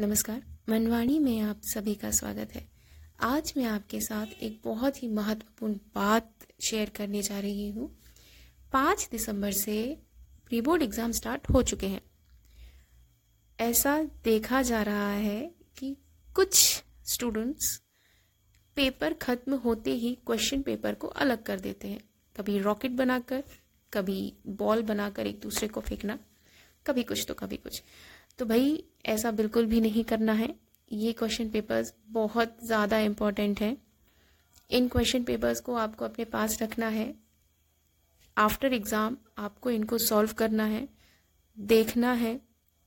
नमस्कार, मनवाणी में आप सभी का स्वागत है। आज मैं आपके साथ एक बहुत ही महत्वपूर्ण बात शेयर करने जा रही हूँ। पाँच दिसंबर से प्री बोर्ड एग्ज़ाम स्टार्ट हो चुके हैं। ऐसा देखा जा रहा है कि कुछ स्टूडेंट्स पेपर ख़त्म होते ही क्वेश्चन पेपर को अलग कर देते हैं। कभी रॉकेट बनाकर, कभी बॉल बनाकर एक दूसरे को फेंकना, कभी कुछ तो कभी कुछ। तो भाई, ऐसा बिल्कुल भी नहीं करना है। ये क्वेश्चन पेपर्स बहुत ज़्यादा इंपॉर्टेंट हैं। इन क्वेश्चन पेपर्स को आपको अपने पास रखना है। आफ्टर एग्ज़ाम आपको इनको सॉल्व करना है। देखना है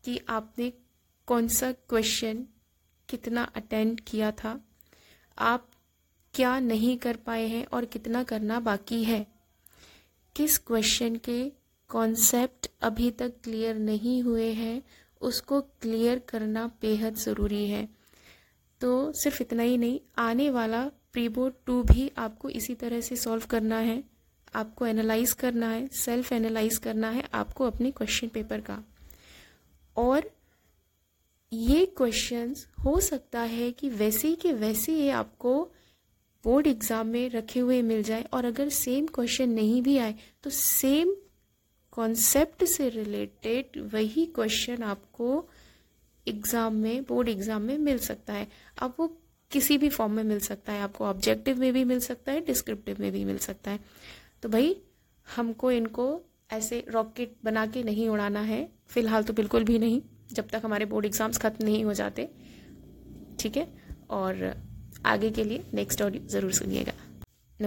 कि आपने कौन सा क्वेश्चन कितना अटेंड किया था। आप क्या नहीं कर पाए हैं और कितना करना बाकी है। किस क्वेश्चन के कॉन्सेप्ट अभी तक क्लियर नहीं हुए हैं उसको क्लियर करना बेहद ज़रूरी है। तो सिर्फ़ इतना ही नहीं, आने वाला प्री बोर्ड टू भी आपको इसी तरह से सॉल्व करना है। आपको एनालाइज करना है सेल्फ एनालाइज करना है आपको अपने क्वेश्चन पेपर का। और ये क्वेश्चंस हो सकता है कि वैसे ही के वैसे ही आपको बोर्ड एग्ज़ाम में रखे हुए मिल जाए और अगर सेम क्वेश्चन नहीं भी आए तो सेम कॉन्सेप्ट से रिलेटेड वही क्वेश्चन आपको एग्ज़ाम में बोर्ड एग्ज़ाम में मिल सकता है। अब वो किसी भी फॉर्म में मिल सकता है। आपको ऑब्जेक्टिव में भी मिल सकता है डिस्क्रिप्टिव में भी मिल सकता है। तो भाई, हमको इनको ऐसे रॉकेट बना के नहीं उड़ाना है। फ़िलहाल तो बिल्कुल भी नहीं, जब तक हमारे बोर्ड एग्ज़ाम्स ख़त्म नहीं हो जाते। ठीक है? और आगे के लिए नेक्स्ट ऑडियो ज़रूर सुनिएगा।